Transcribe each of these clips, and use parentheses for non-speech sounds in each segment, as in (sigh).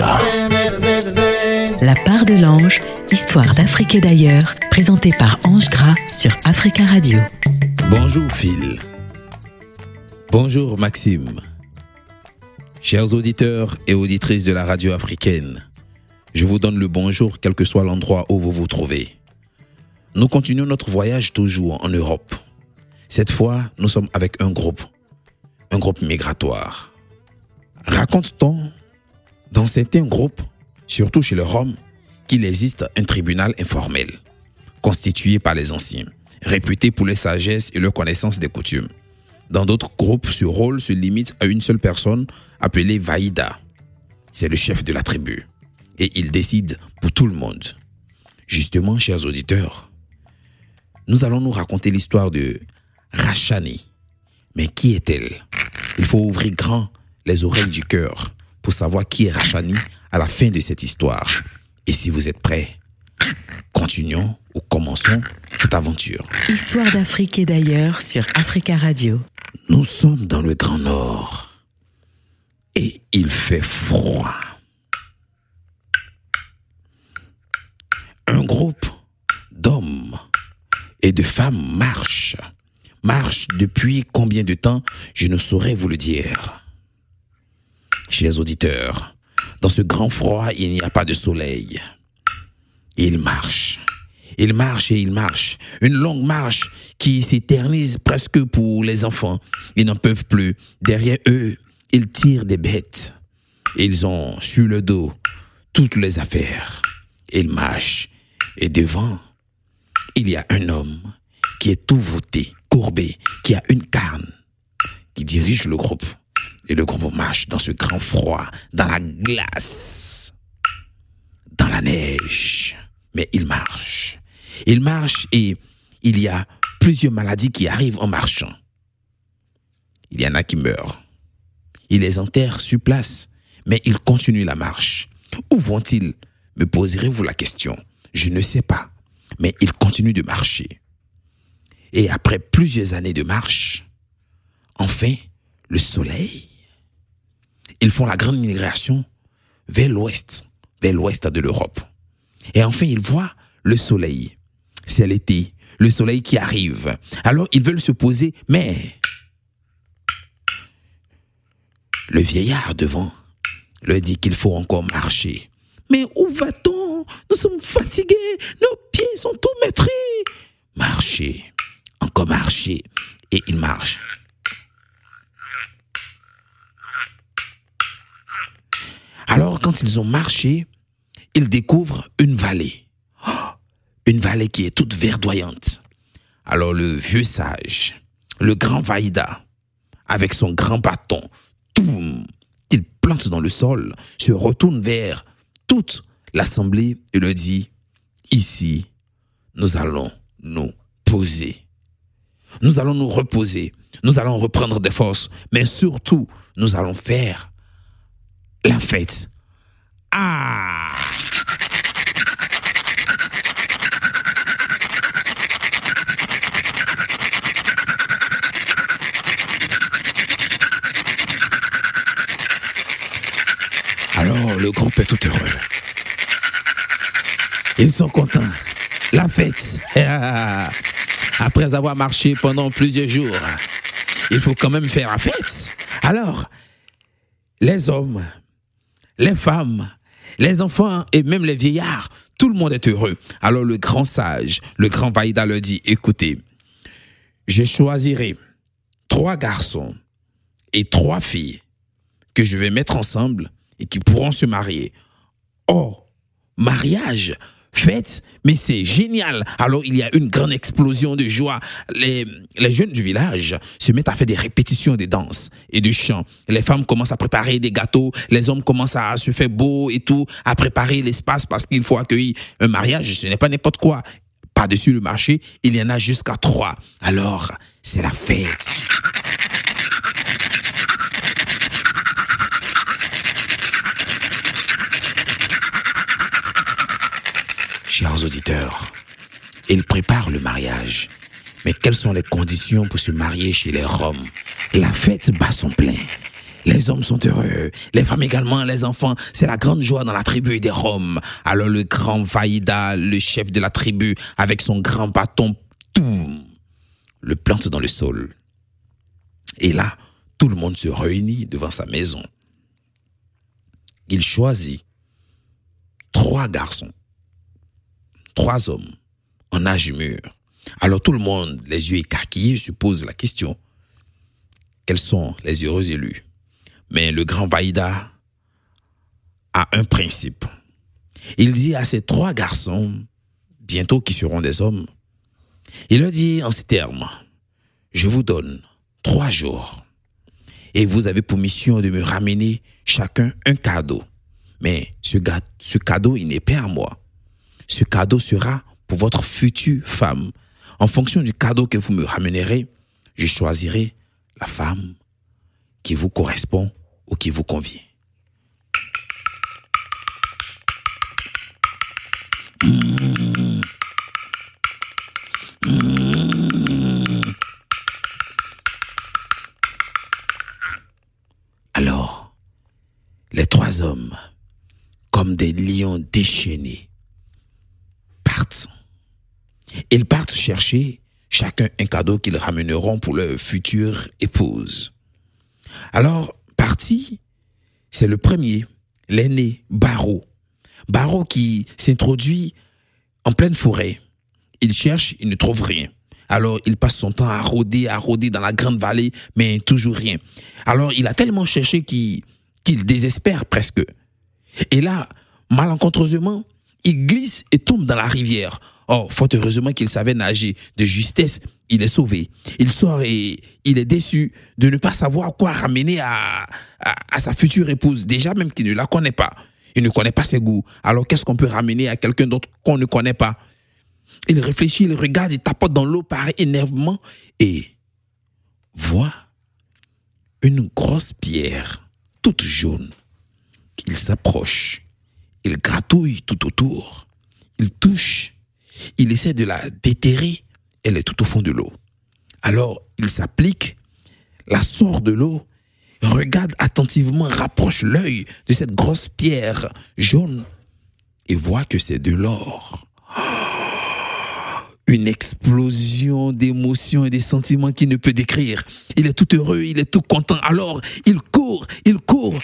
Africa. La part de l'ange, histoire d'Afrique et d'ailleurs, présentée par Ange Gras sur Africa Radio. Bonjour Phil. Bonjour Maxime. Chers auditeurs et auditrices de la radio africaine, je vous donne le bonjour quel que soit l'endroit où vous vous trouvez. Nous continuons notre voyage toujours en Europe. Cette fois, nous sommes avec un groupe, un groupe migratoire. Raconte-t-on dans certains groupes, surtout chez les Roms, qu'il existe un tribunal informel, constitué par les anciens, réputé pour leur sagesse et leur connaissance des coutumes. Dans d'autres groupes, ce rôle se limite à une seule personne appelée Vaïda. C'est le chef de la tribu. Et il décide pour tout le monde. Justement, chers auditeurs, nous allons nous raconter l'histoire de Rachani. Mais qui est-elle? Il faut ouvrir grand les oreilles du cœur pour savoir qui est Rachani à la fin de cette histoire. Et si vous êtes prêts, continuons ou commençons cette aventure. Histoire d'Afrique et d'ailleurs sur Africa Radio. Nous sommes dans le Grand Nord et il fait froid. Un groupe d'hommes et de femmes marche. Marche depuis combien de temps, je ne saurais vous le dire. Chers auditeurs, dans ce grand froid, il n'y a pas de soleil. Il marche. Il marche et il marche. Une longue marche qui s'éternise presque pour les enfants. Ils n'en peuvent plus. Derrière eux, ils tirent des bêtes. Ils ont sur le dos toutes les affaires. Ils marchent. Et devant, il y a un homme qui est tout voûté, courbé, qui a une carne, qui dirige le groupe. Et le groupe marche dans ce grand froid, dans la glace, dans la neige. Mais il marche. Il marche et il y a plusieurs maladies qui arrivent en marchant. Il y en a qui meurent. Il les enterre sur place, mais ils continuent la marche. Où vont-ils? Me poserez-vous la question. Je ne sais pas, mais ils continuent de marcher. Et après plusieurs années de marche, enfin, le soleil. Ils font la grande migration vers l'ouest, vers l'ouest de l'Europe. Et enfin, ils voient le soleil. C'est l'été, le soleil qui arrive. Alors, ils veulent se poser, mais le vieillard devant leur dit qu'il faut encore marcher. Mais où va-t-on? Nous sommes fatigués, nos pieds sont tout maîtris. Marcher, encore marcher, et ils marchent. Alors, quand ils ont marché, ils découvrent une vallée. (gasps) Une vallée qui est toute verdoyante. Alors le vieux sage, le grand Vaïda, avec son grand bâton, tout, il plante dans le sol, se retourne vers toute l'assemblée et leur dit, ici, nous allons nous poser. Nous allons nous reposer. Nous allons reprendre des forces. Mais surtout, nous allons faire la fête. Ah Alors, le groupe est tout heureux. Ils sont contents. La fête. Après avoir marché pendant plusieurs jours, il faut quand même faire la fête. Alors, les hommes, les femmes, les enfants et même les vieillards, tout le monde est heureux. Alors le grand sage, le grand Vaïda leur dit, écoutez, je choisirai trois garçons et trois filles que je vais mettre ensemble et qui pourront se marier. Oh, mariage fête, mais c'est génial. Alors il y a une grande explosion de joie. Les, les jeunes du village se mettent à faire des répétitions de danse et de chants. Les femmes commencent à préparer des gâteaux, les hommes commencent à se faire beau et tout, à préparer l'espace parce qu'il faut accueillir un mariage. Ce n'est pas n'importe quoi. Par-dessus le marché, il y en a jusqu'à trois. Alors, c'est la fête. Auditeurs, ils préparent le mariage. Mais quelles sont les conditions pour se marier chez les Roms? La fête bat son plein. Les hommes sont heureux, les femmes également, les enfants. C'est la grande joie dans la tribu des Roms. Alors le grand Vaïda, le chef de la tribu, avec son grand bâton, tout, le plante dans le sol. Et là, tout le monde se réunit devant sa maison. Il choisit trois garçons, trois hommes en âge mûr. Alors tout le monde, les yeux écarquillés, se pose la question. Quels sont les heureux élus? Mais le grand Vaïda a un principe. Il dit à ces trois garçons, bientôt qui seront des hommes, il leur dit en ces termes, je vous donne trois jours et vous avez pour mission de me ramener chacun un cadeau. Mais ce, ce cadeau, il n'est pas à moi. Ce cadeau sera pour votre future femme. En fonction du cadeau que vous me ramènerez, je choisirai la femme qui vous correspond ou qui vous convient. Alors, les trois hommes, comme des lions déchaînés. Ils partent chercher chacun un cadeau qu'ils ramèneront pour leur future épouse. Alors, parti, c'est le premier, l'aîné, Barreau. Barreau qui s'introduit en pleine forêt. Il cherche, il ne trouve rien. Alors il passe son temps à rôder, à rôder dans la grande vallée, mais toujours rien. Alors il a tellement cherché qu'il désespère presque. Et là, malencontreusement, il glisse et tombe dans la rivière. Oh, fort heureusement qu'il savait nager de justesse, il est sauvé. Il sort et il est déçu de ne pas savoir quoi ramener à, à, sa future épouse, déjà même qu'il ne la connaît pas. Il ne connaît pas ses goûts. Alors qu'est-ce qu'on peut ramener à quelqu'un d'autre qu'on ne connaît pas? Il réfléchit, il regarde, il tapote dans l'eau par énervement et voit une grosse pierre toute jaune. Il s'approche, il gratouille tout autour, il touche il essaie de la déterrer, elle est tout au fond de l'eau. Alors, il s'applique, la sort de l'eau, regarde attentivement, rapproche l'œil de cette grosse pierre jaune et voit que c'est de l'or. (gasps) Une explosion d'émotions et des sentiments qu'il ne peut décrire. Il est tout heureux, il est tout content. Alors, il court, il court.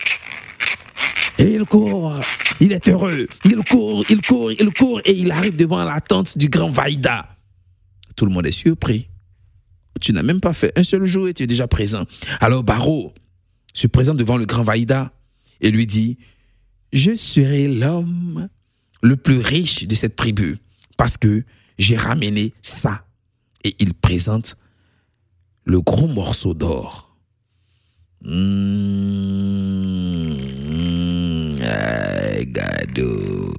Et il court, il est heureux. Il court, il court, il court et il arrive devant la tente du grand Vaïda. Tout le monde est surpris. Tu n'as même pas fait un seul jour et tu es déjà présent. Alors Barreau se présente devant le grand Vaïda et lui dit, je serai l'homme le plus riche de cette tribu parce que j'ai ramené ça. Et il présente le gros morceau d'or. Mmh gado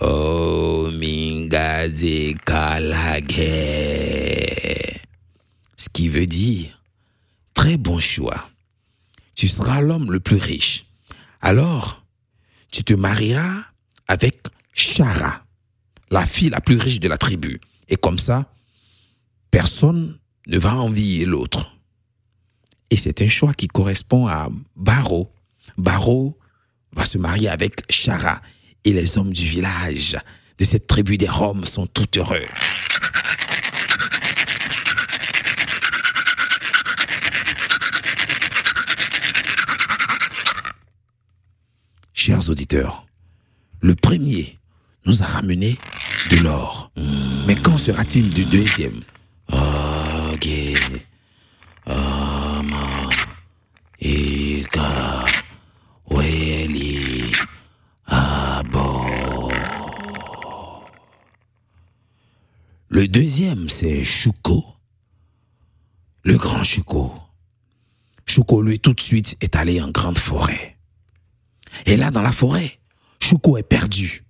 oh mingaze Ce qui veut dire très bon choix. Tu seras l'homme le plus riche. Alors, tu te marieras avec Shara, la fille la plus riche de la tribu. Et comme ça, personne ne va envier l'autre. Et c'est un choix qui correspond à Baro. Baro va se marier avec Chara et les hommes du village de cette tribu des Roms sont tout heureux. Chers auditeurs, le premier nous a ramené de l'or. Mais quand sera-t-il du deuxième? Le deuxième, c'est Chouko, le grand Chouko. Chouko, lui, tout de suite, est allé en grande forêt. Et là, dans la forêt, Chouko est perdu.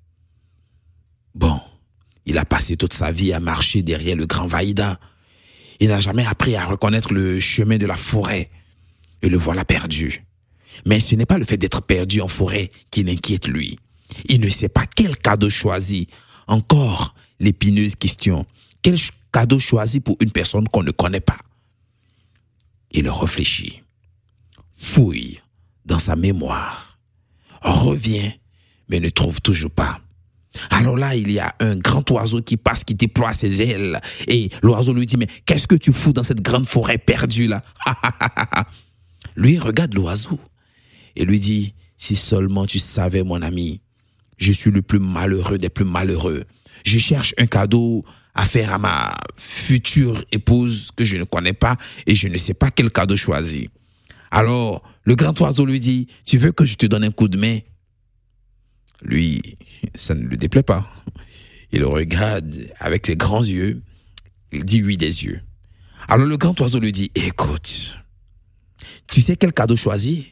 Bon, il a passé toute sa vie à marcher derrière le grand Vaïda. Il n'a jamais appris à reconnaître le chemin de la forêt. Et le voilà perdu. Mais ce n'est pas le fait d'être perdu en forêt qui l'inquiète lui. Il ne sait pas quel cadeau choisir. Encore l'épineuse question. Quel cadeau choisir pour une personne qu'on ne connaît pas? Il réfléchit, fouille dans sa mémoire, revient, mais ne trouve toujours pas. Alors là, il y a un grand oiseau qui passe, qui déploie ses ailes. Et l'oiseau lui dit, mais qu'est-ce que tu fous dans cette grande forêt perdue là? (laughs) Lui regarde l'oiseau et lui dit, si seulement tu savais mon ami, je suis le plus malheureux des plus malheureux. Je cherche un cadeau à faire à ma future épouse que je ne connais pas et je ne sais pas quel cadeau choisir. Alors, le grand oiseau lui dit, tu veux que je te donne un coup de main? Lui, ça ne lui déplaît pas. Il regarde avec ses grands yeux. Il dit oui des yeux. Alors le grand oiseau lui dit, écoute, tu sais quel cadeau choisir?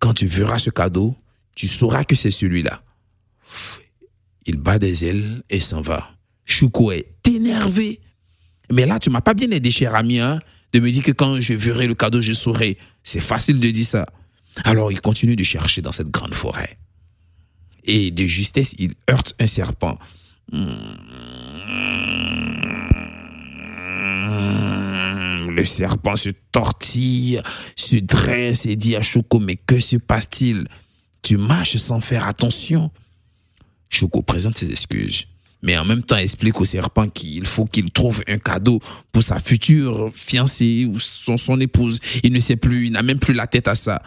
Quand tu verras ce cadeau, tu sauras que c'est celui-là. Il bat des ailes et s'en va. Chouko est énervé. Mais là, tu m'as pas bien aidé, cher ami, hein, de me dire que quand je verrai le cadeau, je saurai. C'est facile de dire ça. Alors, il continue de chercher dans cette grande forêt. Et de justesse, il heurte un serpent. Le serpent se tortille, se dresse et dit à Chouko, mais que se passe-t-il? Tu marches sans faire attention. Chouko présente ses excuses mais en même temps explique au serpent qu'il faut qu'il trouve un cadeau pour sa future fiancée ou son, épouse. Il ne sait plus, il n'a même plus la tête à ça.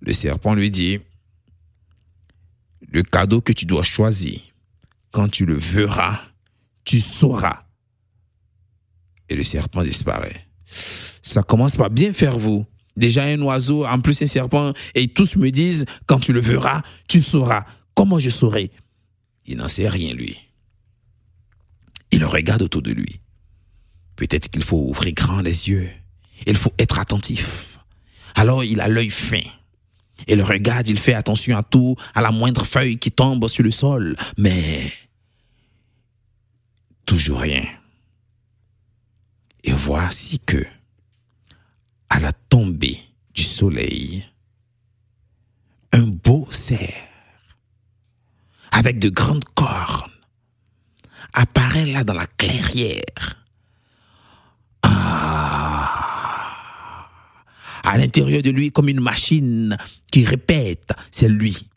Le serpent lui dit, le cadeau que tu dois choisir, quand tu le verras, tu sauras. Et le serpent disparaît. Ça commence par bien faire vous. Déjà un oiseau, en plus un serpent, et tous me disent, quand tu le verras, tu sauras. Comment je saurai? Il n'en sait rien, lui. Il regarde autour de lui. Peut-être qu'il faut ouvrir grand les yeux. Il faut être attentif. Alors il a l'œil fin. Il regarde, il fait attention à tout, à la moindre feuille qui tombe sur le sol. Mais toujours rien. Et voici que, à la tombée du soleil, un beau cerf avec de grandes cornes, apparaît là dans la clairière. Ah. À l'intérieur de lui, comme une machine qui répète, c'est lui.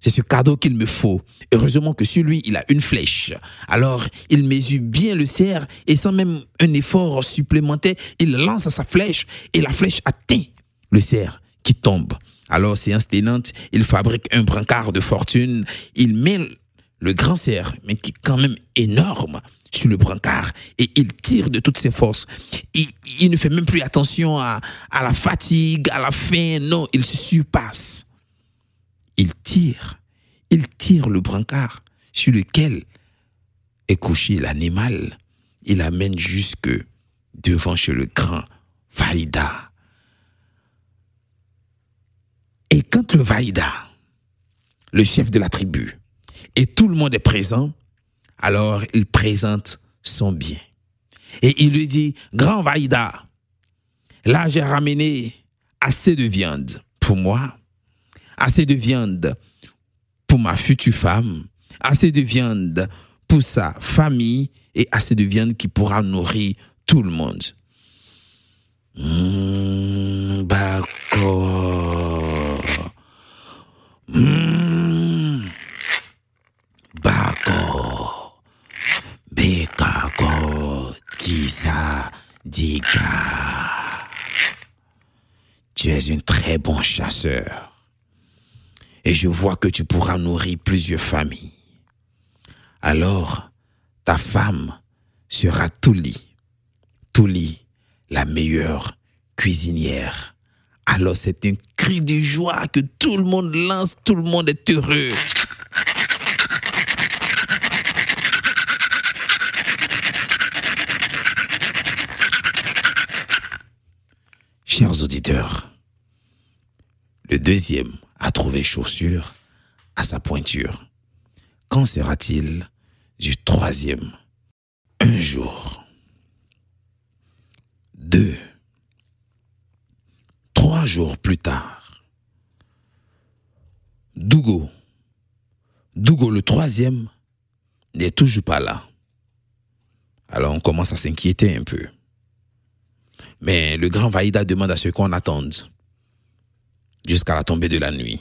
C'est ce cadeau qu'il me faut. Heureusement que sur lui, il a une flèche. Alors, il mesure bien le cerf et sans même un effort supplémentaire, il lance sa flèche et la flèche atteint le cerf qui tombe. Alors, séance tenante, il fabrique un brancard de fortune. Il met le grand cerf, mais qui est quand même énorme, sur le brancard et il tire de toutes ses forces. Il, ne fait même plus attention à, la fatigue, à la faim. Non, il se surpasse. Il tire. Il tire le brancard sur lequel est couché l'animal. Il amène jusque devant chez le grand Vaïda. Et quand le Vaïda, le chef de la tribu, et tout le monde est présent, alors il présente son bien. Et il lui dit, Grand Vaïda, là j'ai ramené assez de viande pour moi, assez de viande pour ma future femme, assez de viande pour sa famille et assez de viande qui pourra nourrir tout le monde. Mmh, Mm. Bako. Bekako. Tisa. Dika. Tu es un très bon chasseur. Et je vois que tu pourras nourrir plusieurs familles. Alors, ta femme sera Touli. Touli, la meilleure cuisinière alors c'est un cri de joie que tout le monde lance, tout le monde est heureux. Chers auditeurs, le deuxième a trouvé chaussure à sa pointure. Qu'en sera-t-il du troisième? Un jour. Deux Trois jours plus tard, Dougo, Dougo le troisième, n'est toujours pas là. Alors on commence à s'inquiéter un peu. Mais le grand Vaïda demande à ce qu'on attende. jusqu'à la tombée de la nuit.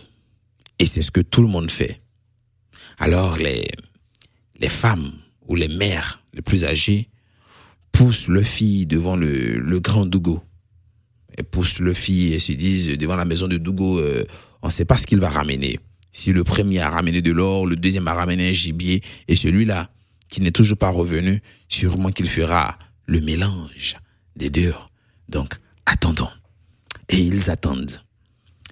Et c'est ce que tout le monde fait. Alors les, les femmes ou les mères les plus âgées poussent le fille devant le, le grand Dougo. Poussent le fille et se disent devant la maison de Dougo, euh, on ne sait pas ce qu'il va ramener. Si le premier a ramené de l'or, le deuxième a ramené un gibier, et celui-là, qui n'est toujours pas revenu, sûrement qu'il fera le mélange des deux. Donc, attendons. Et ils attendent.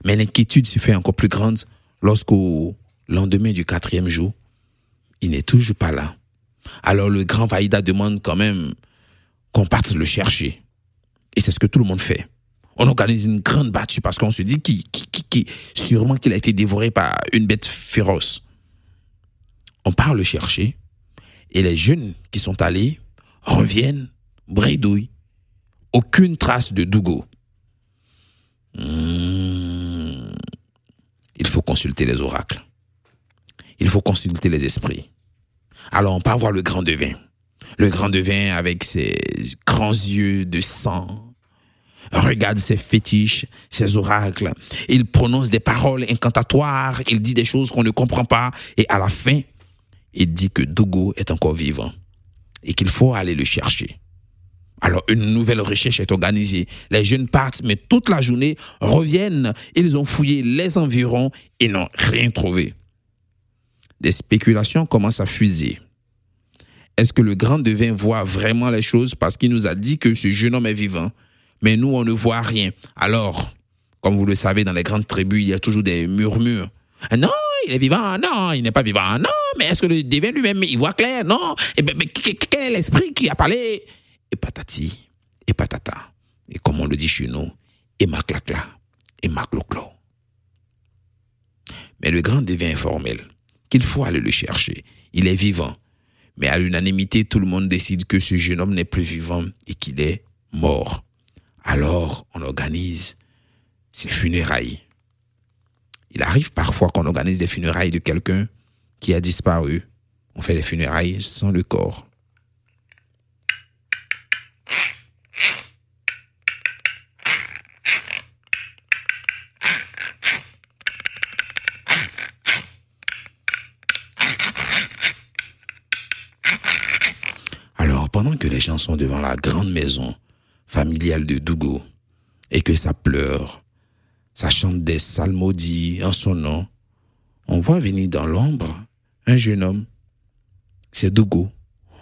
Mais l'inquiétude se fait encore plus grande lorsqu'au lendemain du quatrième jour, il n'est toujours pas là. Alors le grand Vaïda demande quand même qu'on parte le chercher. Et c'est ce que tout le monde fait. On organise une grande battue parce qu'on se dit qu'il, sûrement qu'il a été dévoré par une bête féroce. On part le chercher et les jeunes qui sont allés reviennent bredouille. Aucune trace de Dougo. Hmm. Il faut consulter les oracles. Il faut consulter les esprits. Alors on part voir le grand devin. Le grand devin avec ses grands yeux de sang regarde ses fétiches, ses oracles. Il prononce des paroles incantatoires, il dit des choses qu'on ne comprend pas et à la fin, il dit que Dougo est encore vivant et qu'il faut aller le chercher. Alors une nouvelle recherche est organisée. Les jeunes partent, mais toute la journée reviennent. Ils ont fouillé les environs et n'ont rien trouvé. Des spéculations commencent à fuser. Est-ce que le grand devin voit vraiment les choses parce qu'il nous a dit que ce jeune homme est vivant? Mais nous, on ne voit rien. Alors, comme vous le savez, dans les grandes tribus, il y a toujours des murmures. Ah non, il est vivant, non, il n'est pas vivant, non, mais est-ce que le devin lui-même, il voit clair, non? Et eh ben, mais quel est l'esprit qui a parlé? Et patati, et patata, et comme on le dit chez nous, et maclacla, et macloclo. Mais le grand devin est formel, qu'il faut aller le chercher. Il est vivant. Mais à l'unanimité, tout le monde décide que ce jeune homme n'est plus vivant et qu'il est mort. Alors, on organise ses funérailles. Il arrive parfois qu'on organise des funérailles de quelqu'un qui a disparu. On fait des funérailles sans le corps. Alors, pendant que les gens sont devant la grande maison familiale de Dougo et que ça pleure, ça chante des salmodies en son nom. On voit venir dans l'ombre un jeune homme. C'est Dougo.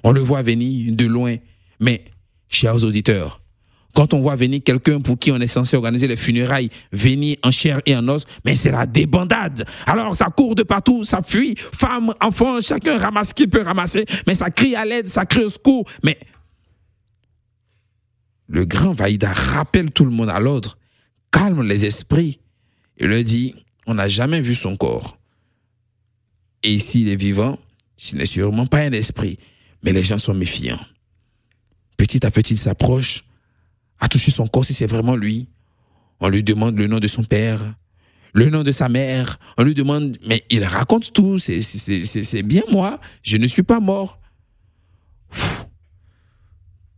On le voit venir de loin. Mais, chers auditeurs, quand on voit venir quelqu'un pour qui on est censé organiser les funérailles, venir en chair et en os, mais c'est la débandade. Alors ça court de partout, ça fuit, femmes, enfants, chacun ramasse ce qu'il peut ramasser, mais ça crie à l'aide, ça crie au secours. Mais le grand Vaïda rappelle tout le monde à l'ordre calme les esprits et leur dit, on n'a jamais vu son corps. Et s'il est vivant, ce n'est sûrement pas un esprit, mais les gens sont méfiants. Petit à petit, il s'approche, a touché son corps si c'est vraiment lui. On lui demande le nom de son père, le nom de sa mère. On lui demande, mais il raconte tout, c'est bien moi, je ne suis pas mort.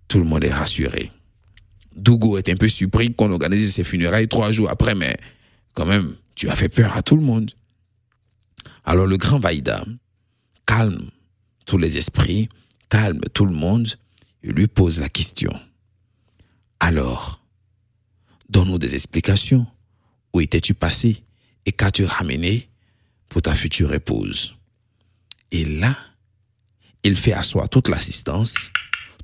Tout le monde est rassuré. Dougo est un peu surpris qu'on organise ses funérailles trois jours après, mais quand même, tu as fait peur à tout le monde. Alors le grand Vaïda calme tous les esprits, calme tout le monde et lui pose la question. Alors, donne-nous des explications. Où étais-tu passé et qu'as-tu ramené pour ta future épouse? Et là, il fait asseoir toute l'assistance.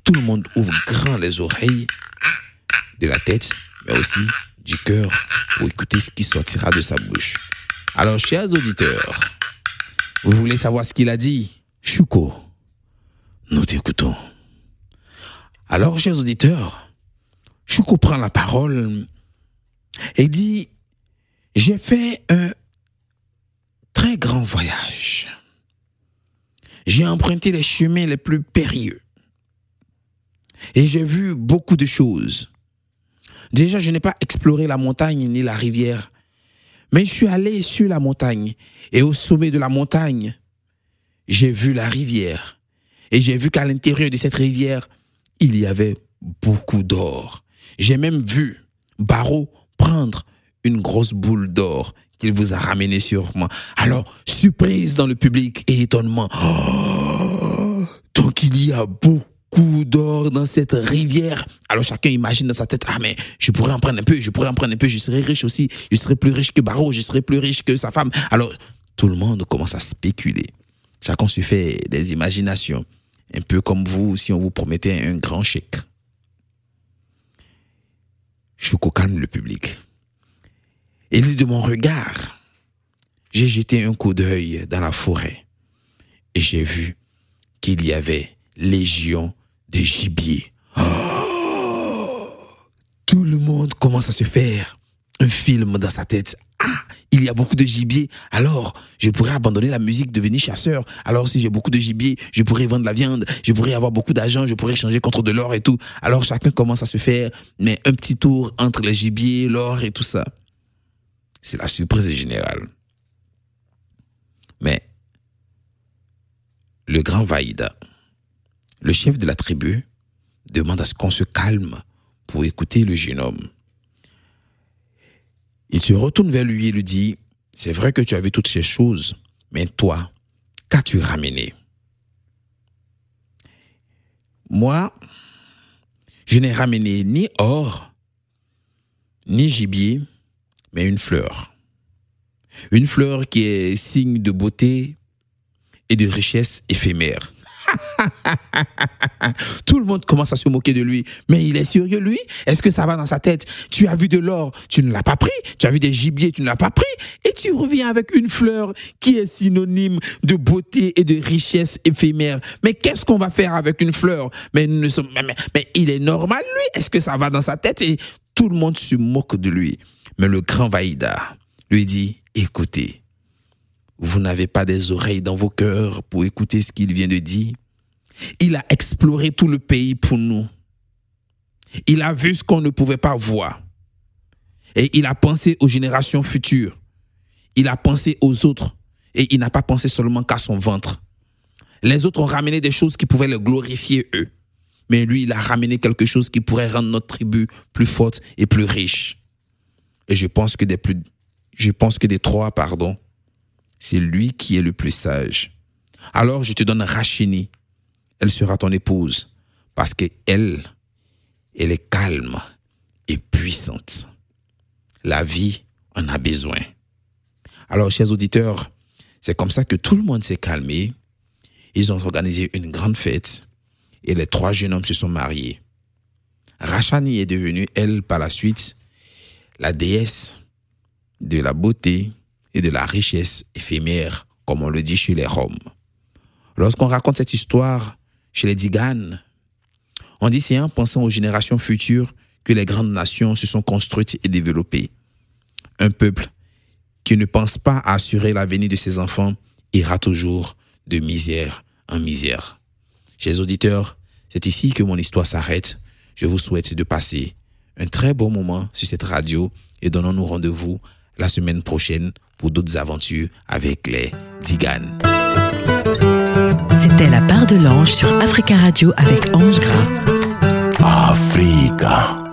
Tout le monde ouvre grand les oreilles de la tête, mais aussi du cœur pour écouter ce qui sortira de sa bouche. Alors, chers auditeurs, vous voulez savoir ce qu'il a dit? Chouko, nous t'écoutons. Alors, chers auditeurs, Chouko prend la parole et dit, j'ai fait un très grand voyage. J'ai emprunté les chemins les plus périlleux. Et j'ai vu beaucoup de choses. Déjà, je n'ai pas exploré la montagne ni la rivière, mais je suis allé sur la montagne et au sommet de la montagne, j'ai vu la rivière et j'ai vu qu'à l'intérieur de cette rivière, il y avait beaucoup d'or. J'ai même vu Barreau prendre une grosse boule d'or qu'il vous a ramenée sur moi. Alors, surprise dans le public et étonnement. Oh, donc il y a beaucoup d'or dans cette rivière. Alors chacun imagine dans sa tête, ah mais je pourrais en prendre un peu, je pourrais en prendre un peu, je serais riche aussi, je serais plus riche que Barreau, je serais plus riche que sa femme. Alors tout le monde commence à spéculer. Chacun se fait des imaginations, un peu comme vous si on vous promettait un grand chèque. Chouko calme le public. Et de mon regard, j'ai jeté un coup d'œil dans la forêt et j'ai vu qu'il y avait légion de gibier. Oh (gasps) Tout le monde commence à se faire un film dans sa tête. Ah, il y a beaucoup de gibier. Alors, je pourrais abandonner la musique, devenir chasseur. Alors, si j'ai beaucoup de gibier, je pourrais vendre la viande, je pourrais avoir beaucoup d'argent, je pourrais changer contre de l'or et tout. Alors, chacun commence à se faire, mais un petit tour entre les gibiers, l'or et tout ça. C'est la surprise générale. Mais, le grand Vaïda, le chef de la tribu, demande à ce qu'on se calme pour écouter le jeune homme. Il se retourne vers lui et lui dit, c'est vrai que tu vu toutes ces choses, mais toi, qu'as-tu ramené? Moi, je n'ai ramené ni or, ni gibier, mais une fleur. Une fleur qui est signe de beauté et de richesse éphémère. (laughs) Tout le monde commence à se moquer de lui. Mais il est sérieux, lui? Est-ce que ça va dans sa tête? Tu as vu de l'or, tu ne l'as pas pris. Tu as vu des gibiers, tu ne l'as pas pris. Et tu reviens avec une fleur qui est synonyme de beauté et de richesse éphémère. Mais qu'est-ce qu'on va faire avec une fleur? Mais, mais, il est normal, lui Est-ce que ça va dans sa tête? Et tout le monde se moque de lui. Mais le grand Vaïda lui dit, écoutez, vous n'avez pas des oreilles dans vos cœurs pour écouter ce qu'il vient de dire. Il a exploré tout le pays pour nous. Il a vu ce qu'on ne pouvait pas voir. Et il a pensé aux générations futures. Il a pensé aux autres. Et il n'a pas pensé seulement qu'à son ventre. Les autres ont ramené des choses qui pouvaient le glorifier eux. Mais lui, il a ramené quelque chose qui pourrait rendre notre tribu plus forte et plus riche. Et je pense que des je pense que des trois, pardon, c'est lui qui est le plus sage. Alors je te donne Rachini. Elle sera ton épouse parce qu'elle, elle est calme et puissante. La vie en a besoin. Alors, chers auditeurs, c'est comme ça que tout le monde s'est calmé. Ils ont organisé une grande fête et les trois jeunes hommes se sont mariés. Rachani est devenue, elle, par la suite, la déesse de la beauté, et de la richesse éphémère, comme on le dit chez les Roms. Lorsqu'on raconte cette histoire chez les Diganes, on dit c'est en pensant aux générations futures que les grandes nations se sont construites et développées. Un peuple qui ne pense pas à assurer l'avenir de ses enfants ira toujours de misère en misère. Chers auditeurs, c'est ici que mon histoire s'arrête. Je vous souhaite de passer un très bon moment sur cette radio et donnons-nous rendez-vous la semaine prochaine pour d'autres aventures avec les Diganes. C'était la part de l'ange sur Africa Radio avec Ange Gras. Africa.